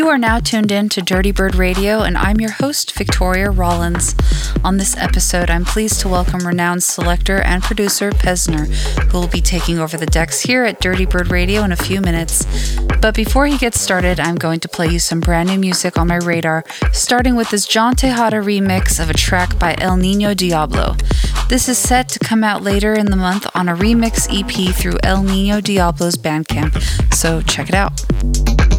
You are now tuned in to Dirty Bird Radio, and I'm your host, Victoria Rollins. On this episode, I'm pleased to welcome renowned selector and producer Pezner, who will be taking over the decks here at Dirty Bird Radio in a few minutes. But before he gets started, I'm going to play you some brand new music on my radar, starting with this John Tejada remix of a track by El Nino Diablo. This is set to come out later in the month on a remix EP through El Nino Diablo's Bandcamp, so check it out.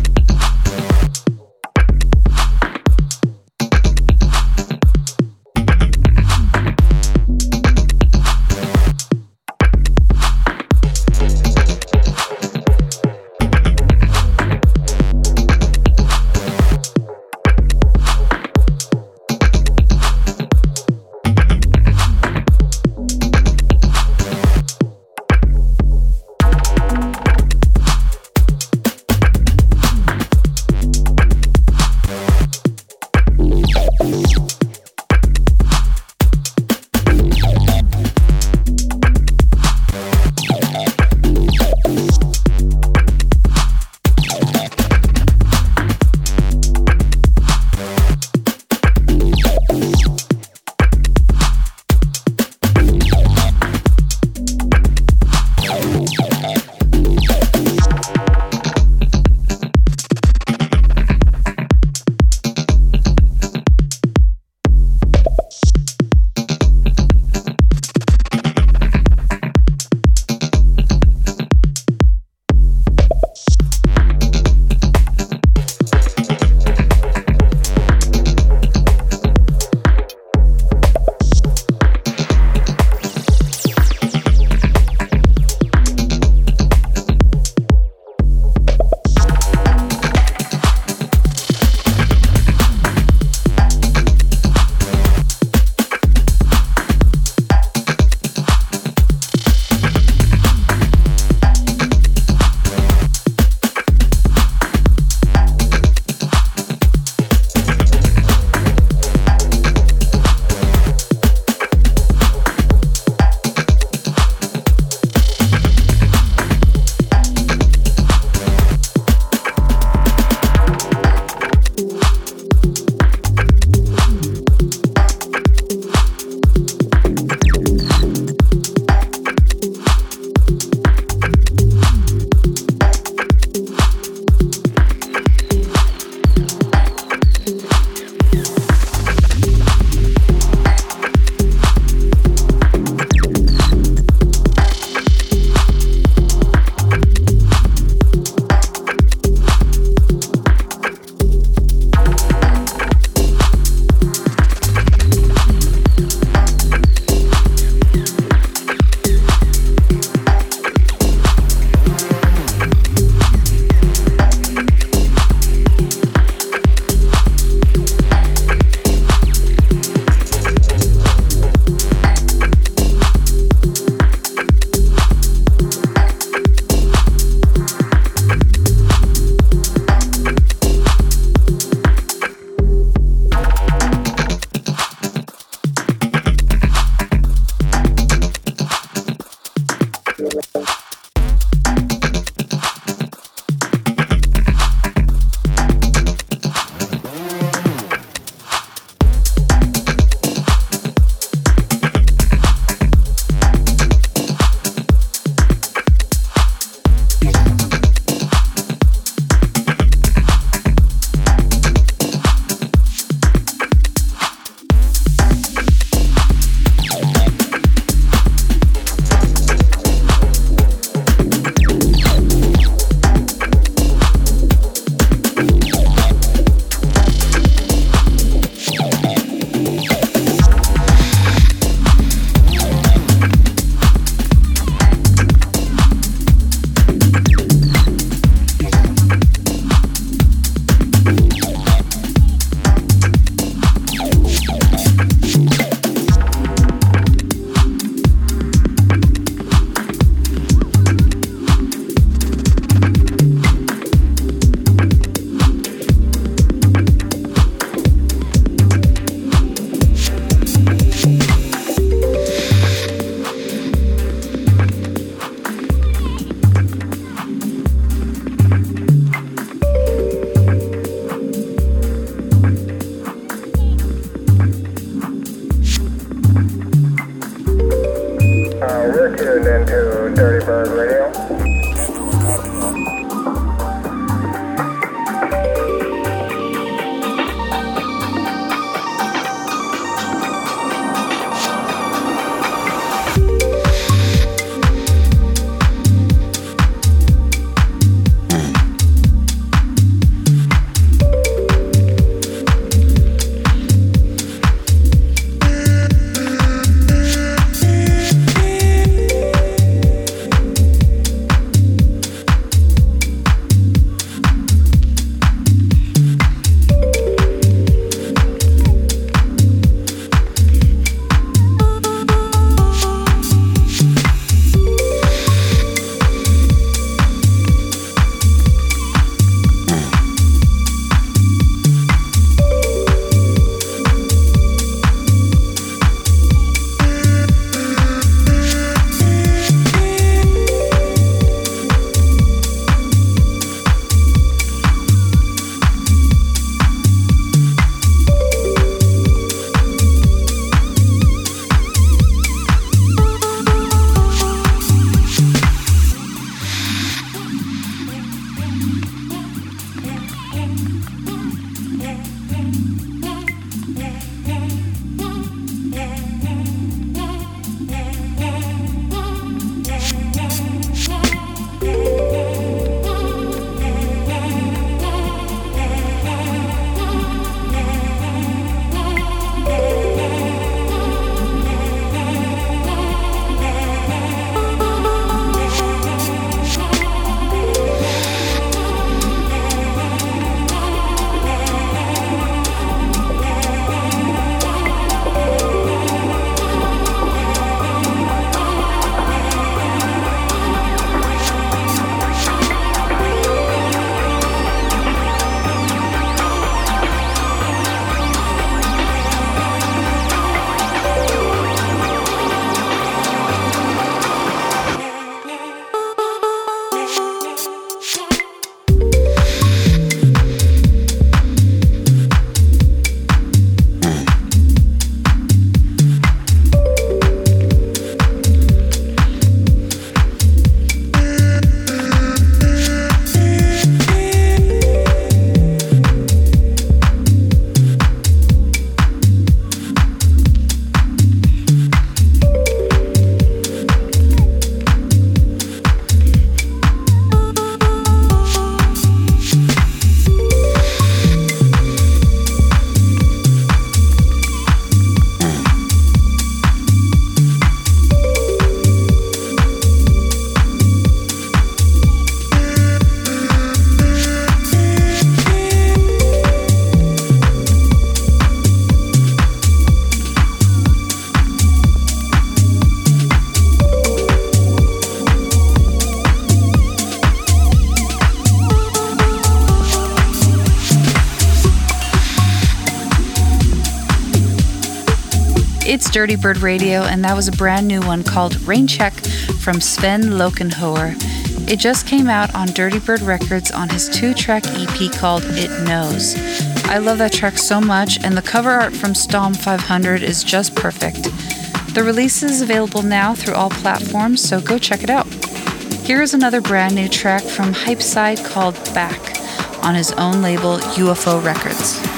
Dirty Bird Radio, and that was a brand new one called Rain Check from Sven Lokenhoer. It just came out on Dirty Bird Records on his two track EP called It Knows. I love that track so much, and the cover art from Stom 500 is just perfect. The release is available now through all platforms, so go check it out. Here is another brand new track from Hypeside called Back on his own label UFO Records.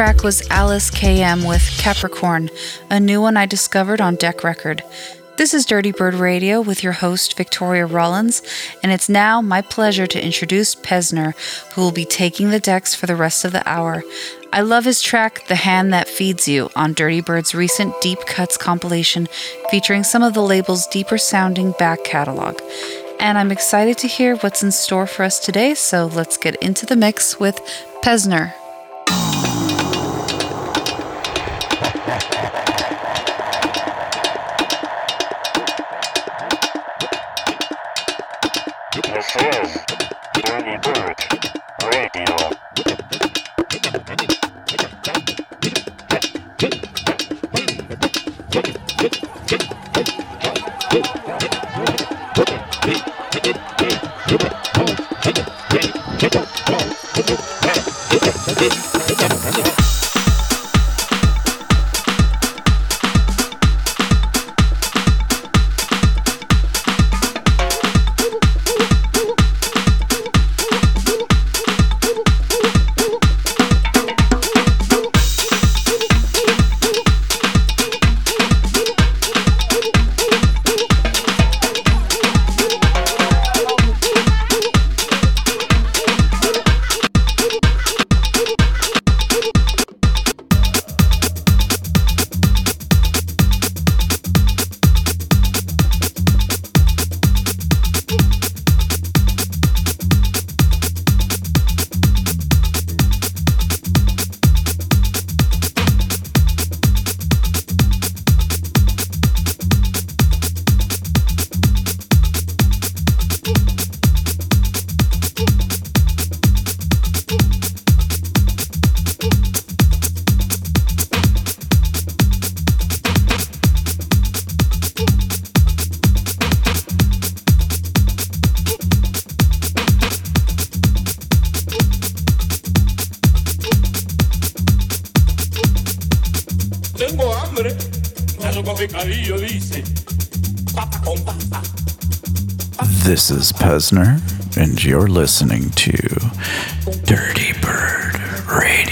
Track was Alice KM with Capricorn, a new one I discovered on Deck Record. This is Dirty Bird Radio with your host, Victoria Rollins, and it's now my pleasure to introduce Pezner, who will be taking the decks for the rest of the hour. I love his track, The Hand That Feeds You, on Dirty Bird's recent Deep Cuts compilation, featuring some of the label's deeper sounding back catalog. And I'm excited to hear what's in store for us today, so let's get into the mix with Pezner. This is Pezner, and you're listening to Dirty Bird Radio.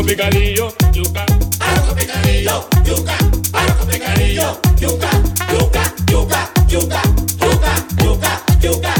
con picadillo, yuca. Arroz con picadillo, yuca. Arroz con picadillo, yuca. Yuca, yuca, yuca, yuca, yuca, yuca, yuca.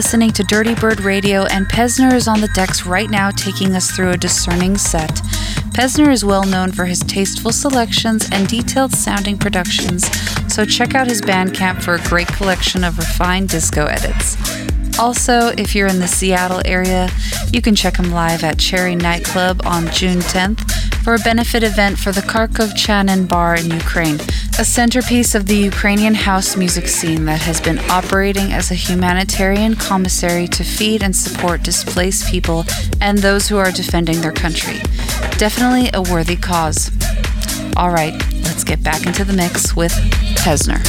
listening to Dirty Bird Radio, and Pezner is on the decks right now taking us through a discerning set. Pezner is well known for his tasteful selections and detailed sounding productions, so check out his Bandcamp for a great collection of refined disco edits. Also, if you're in the Seattle area, you can check him live at Cherry Nightclub on June 10th for a benefit event for the Kharkov Chanin Bar in Ukraine a centerpiece of the Ukrainian house music scene that has been operating as a humanitarian commissary to feed and support displaced people and those who are defending their country. Definitely a worthy cause. All right, let's get back into the mix with Pezner.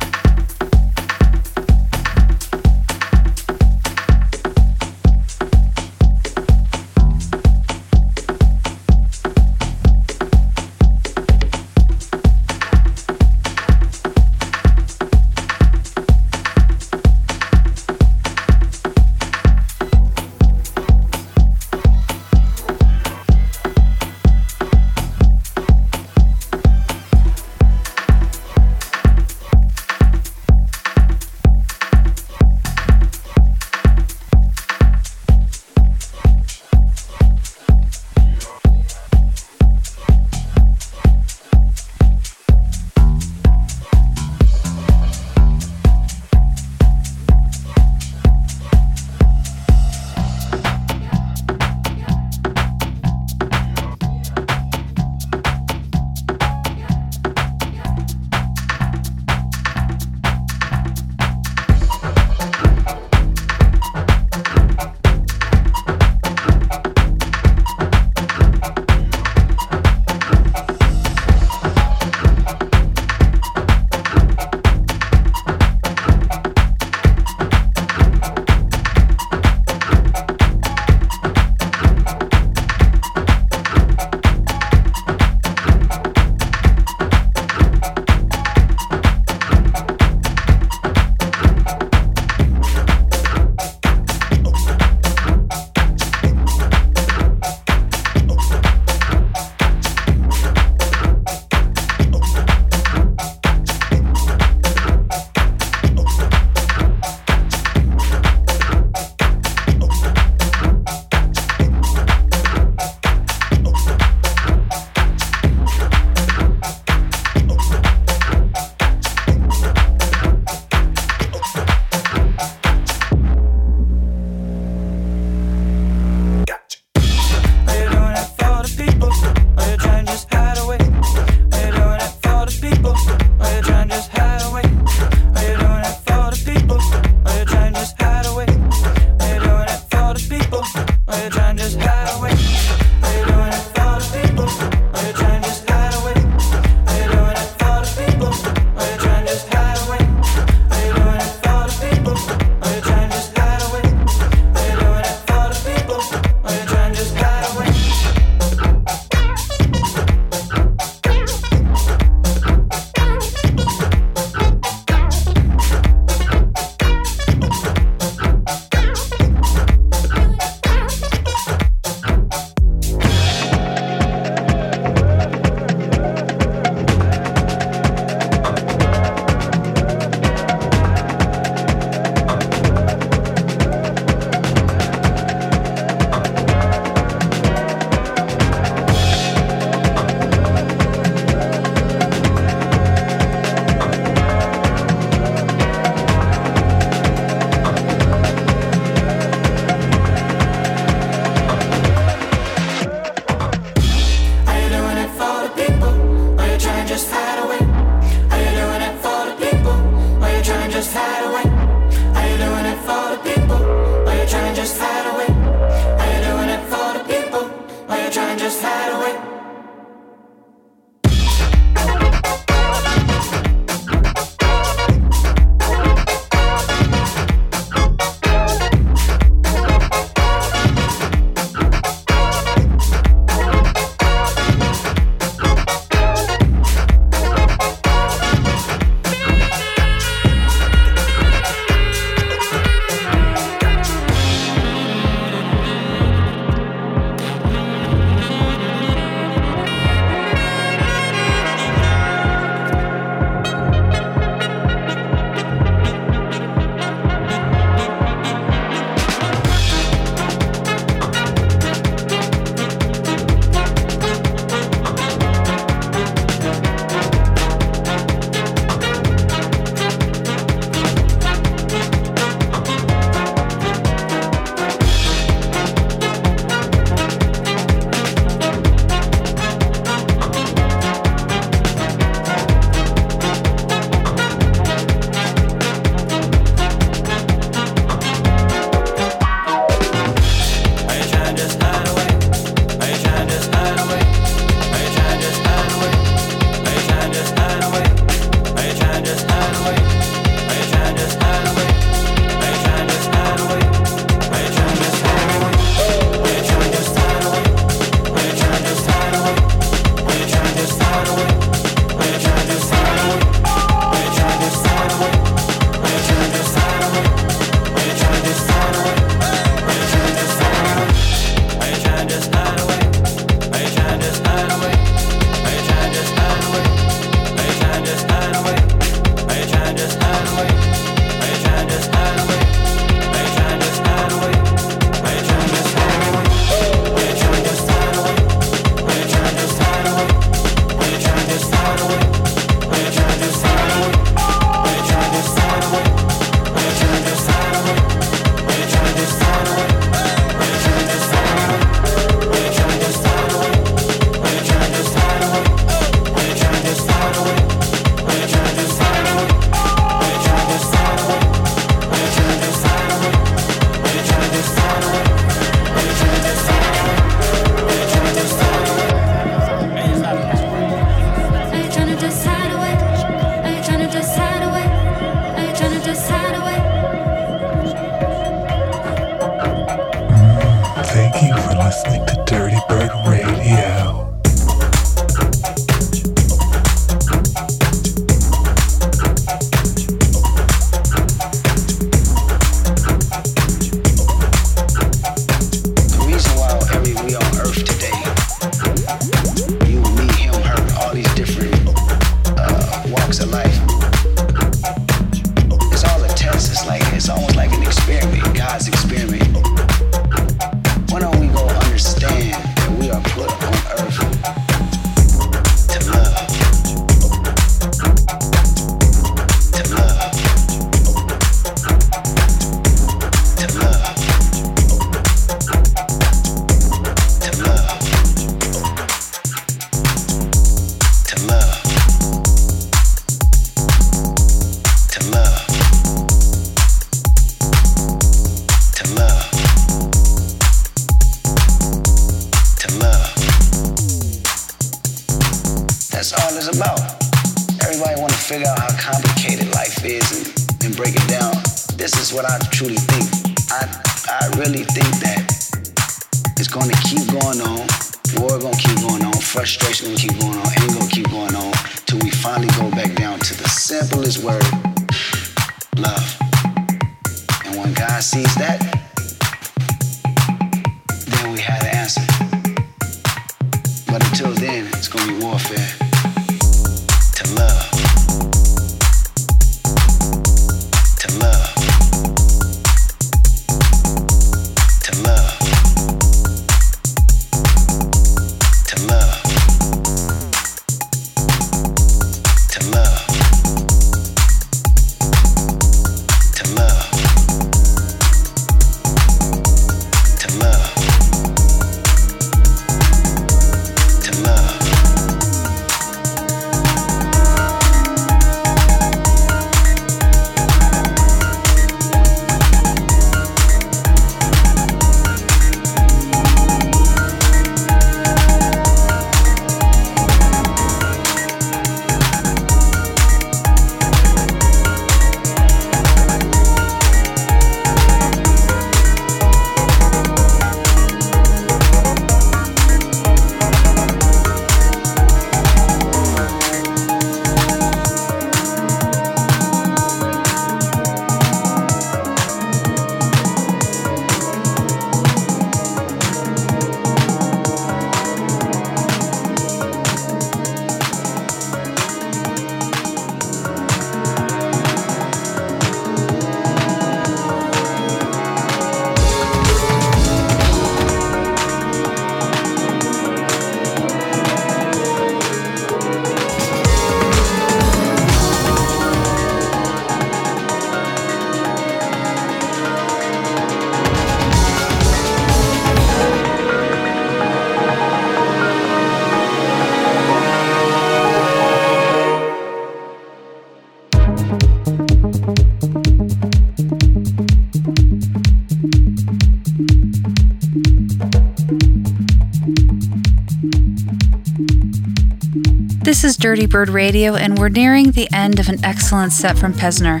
This is Dirty Bird Radio, and we're nearing the end of an excellent set from Pezner.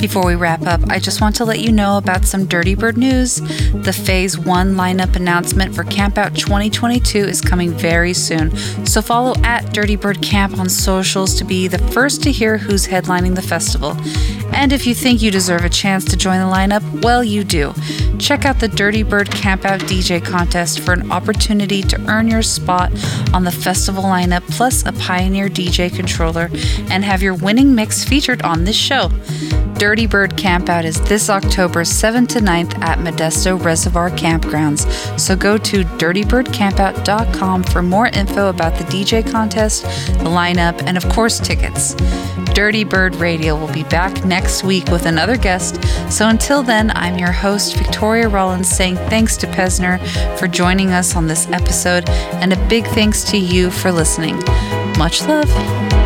Before we wrap up, I just want to let you know about some Dirty Bird news. The Phase 1 lineup announcement for Campout 2022 is coming very soon, so follow at Dirty Bird Camp on socials to be the first to hear who's headlining the festival. And if you think you deserve a chance to join the lineup, well, you do. Check out the Dirty Bird Campout DJ contest for an opportunity to earn your spot on the festival lineup, plus a Pioneer DJ controller, and have your winning mix featured on this show. Dirty Bird Campout is this October 7th to 9th at Modesto Reservoir Campgrounds. So go to dirtybirdcampout.com for more info about the DJ contest, the lineup, and of course, tickets. Dirty Bird Radio will be back next week with another guest. So until then, I'm your host, Victoria Rollins, saying thanks to Pezner for joining us on this episode, and a big thanks to you for listening. Much love.